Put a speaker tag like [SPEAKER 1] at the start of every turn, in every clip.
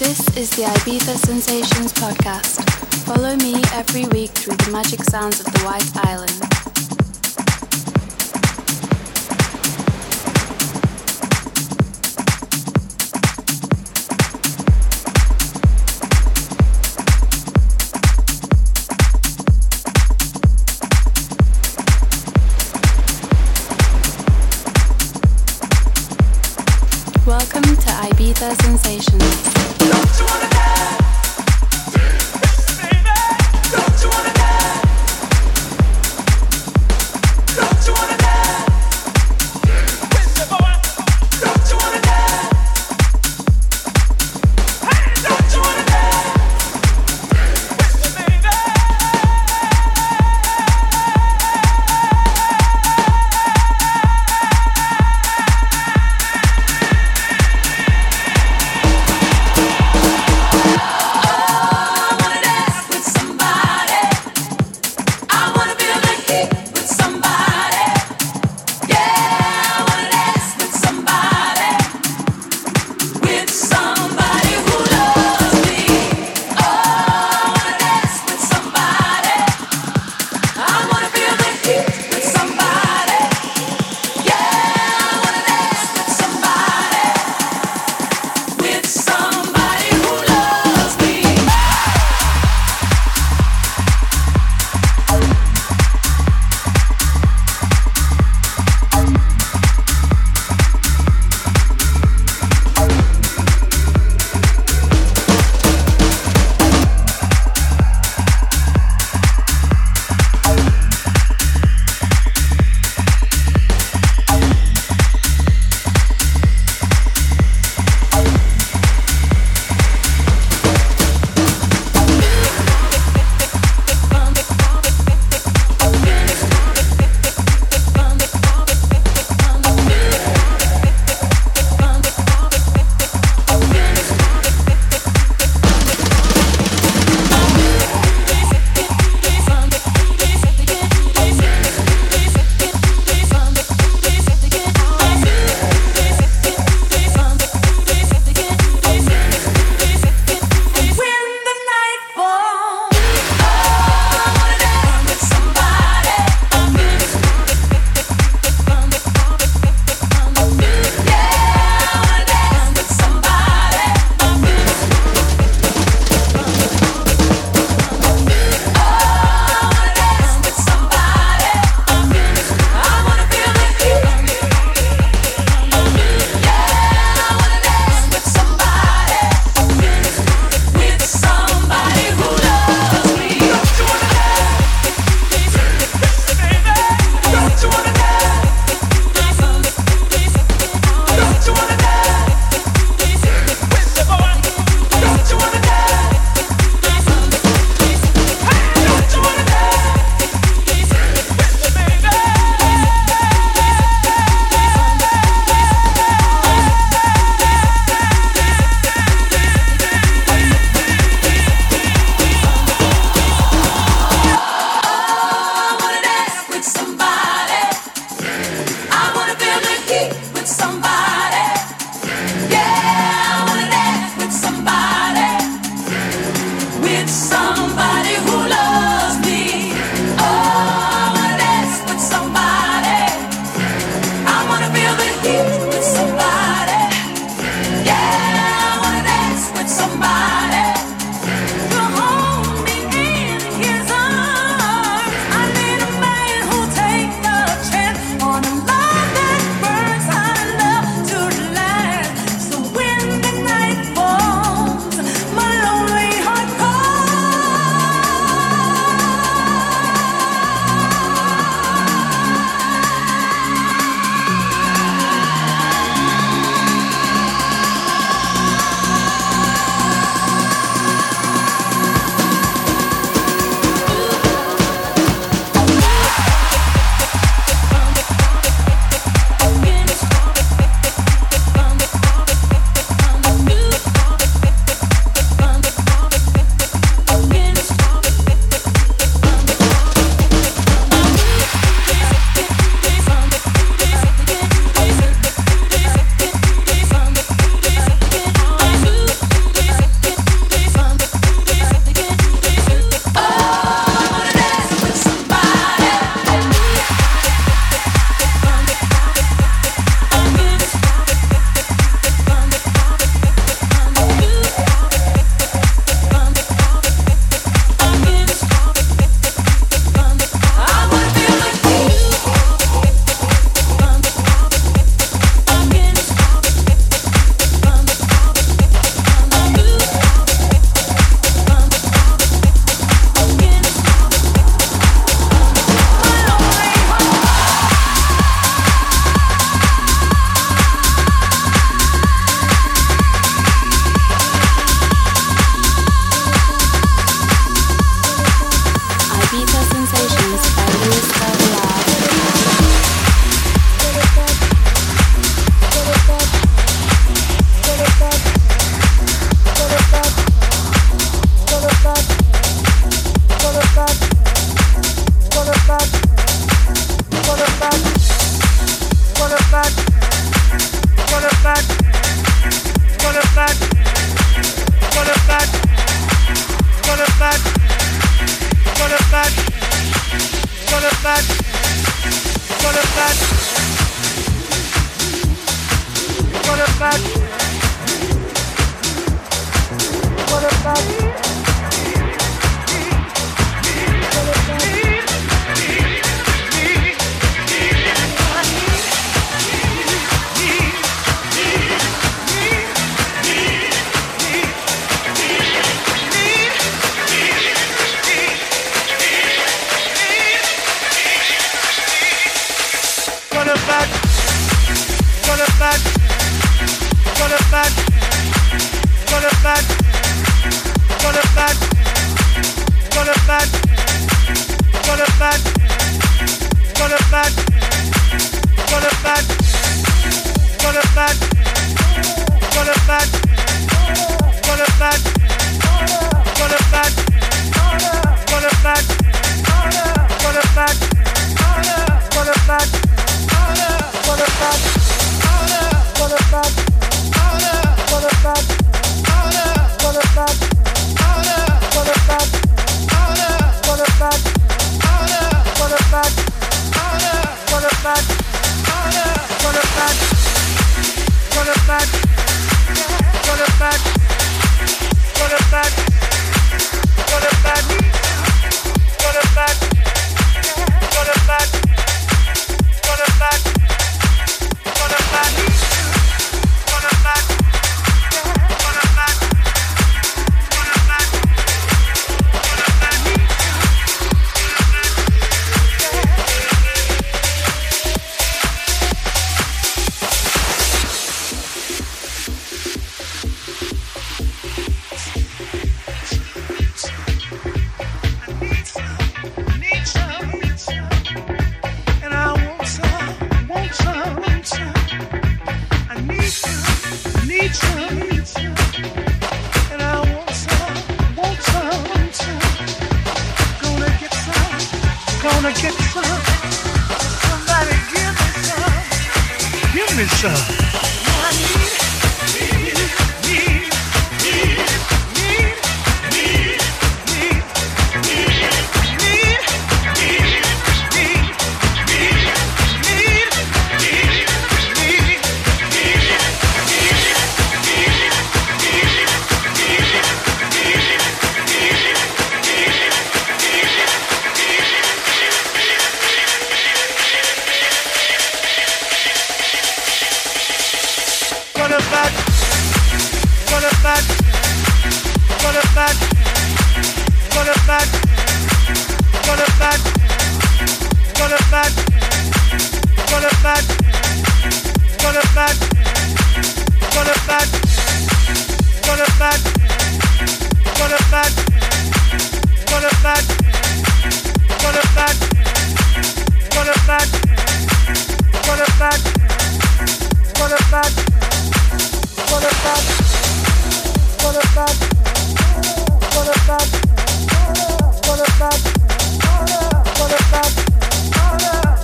[SPEAKER 1] This is the Ibiza Sensations podcast. Follow me every week through the magic sounds of the White Island. Welcome to Ibiza Sensations.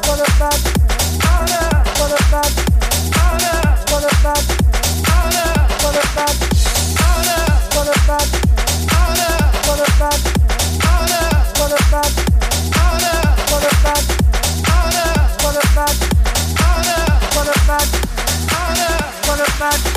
[SPEAKER 1] What about? You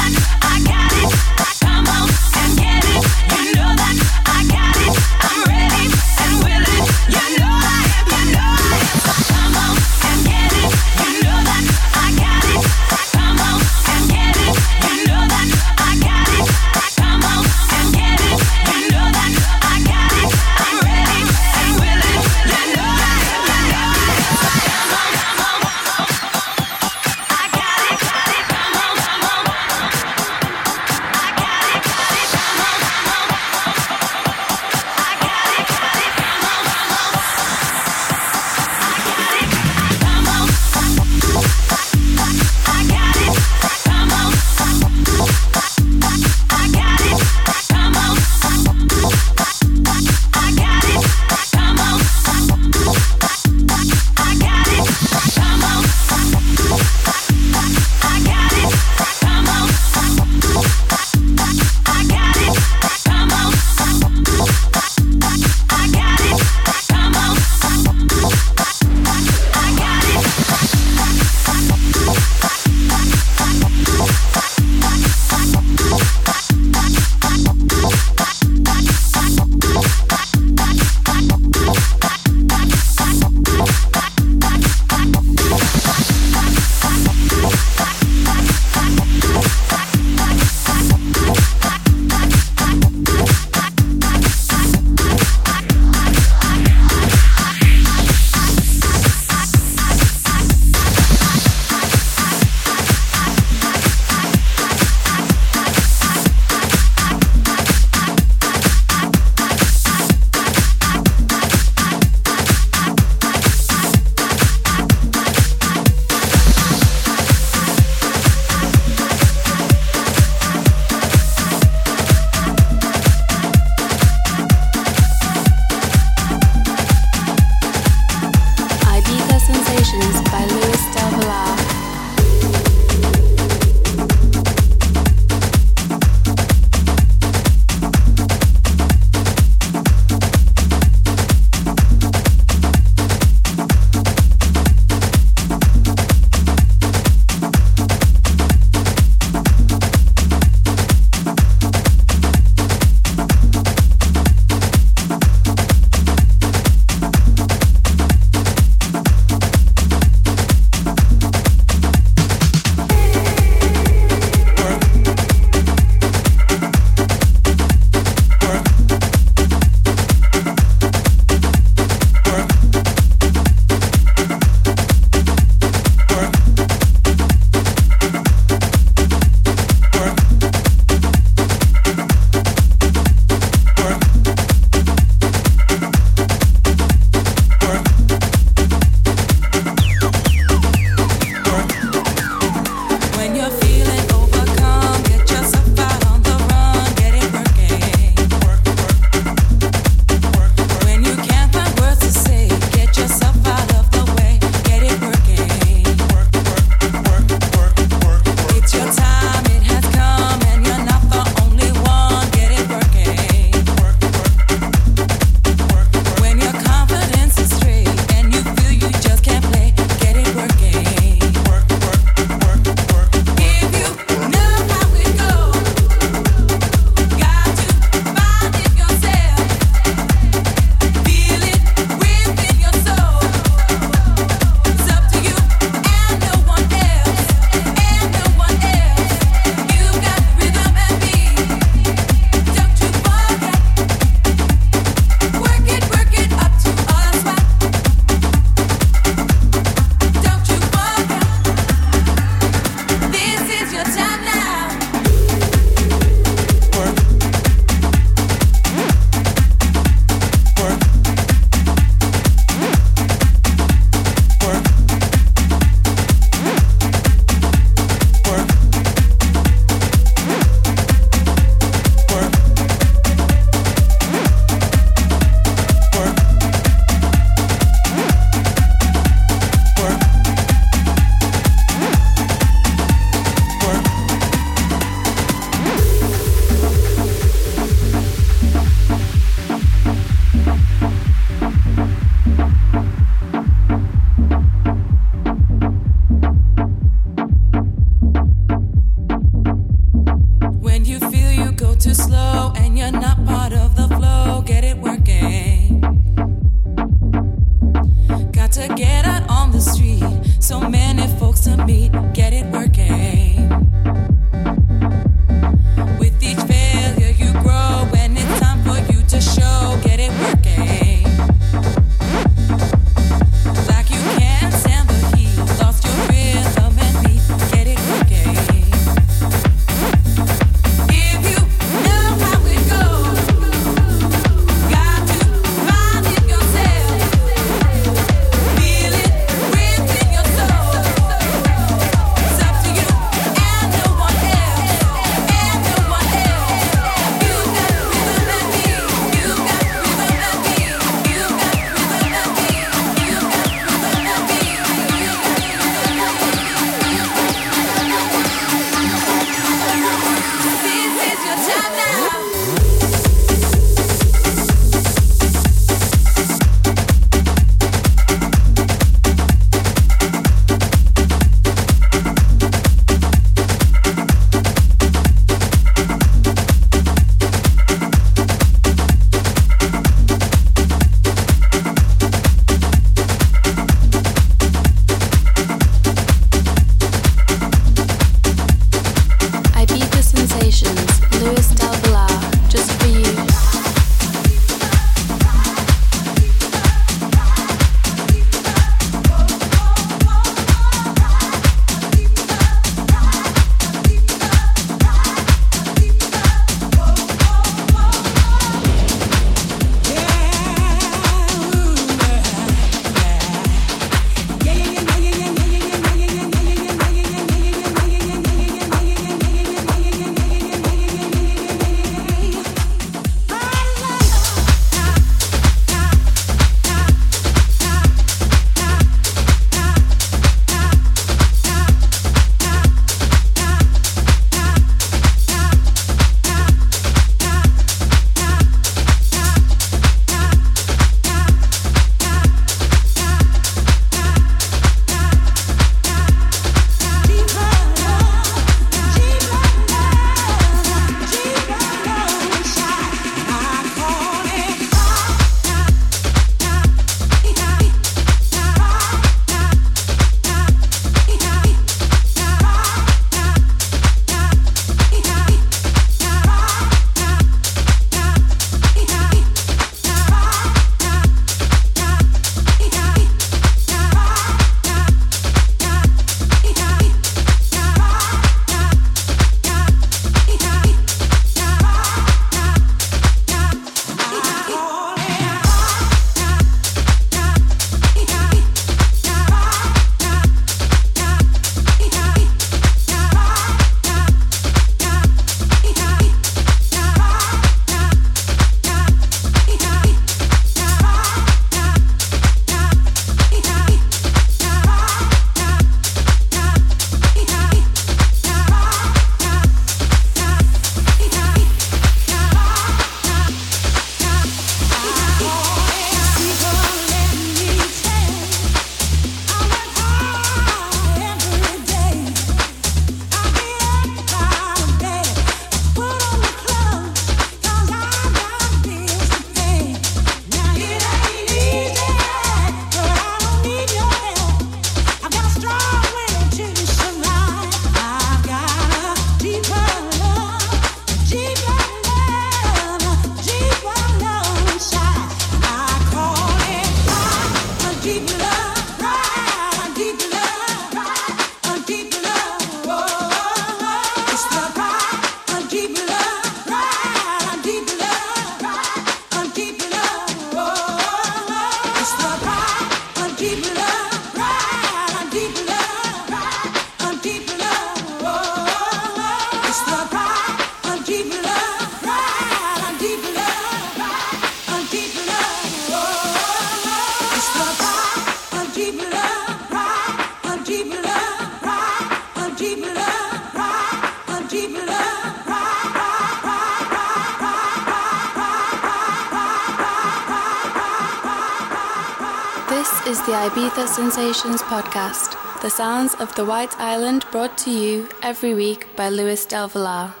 [SPEAKER 1] the sounds of the White Island brought to you every week by Luis Del Villar.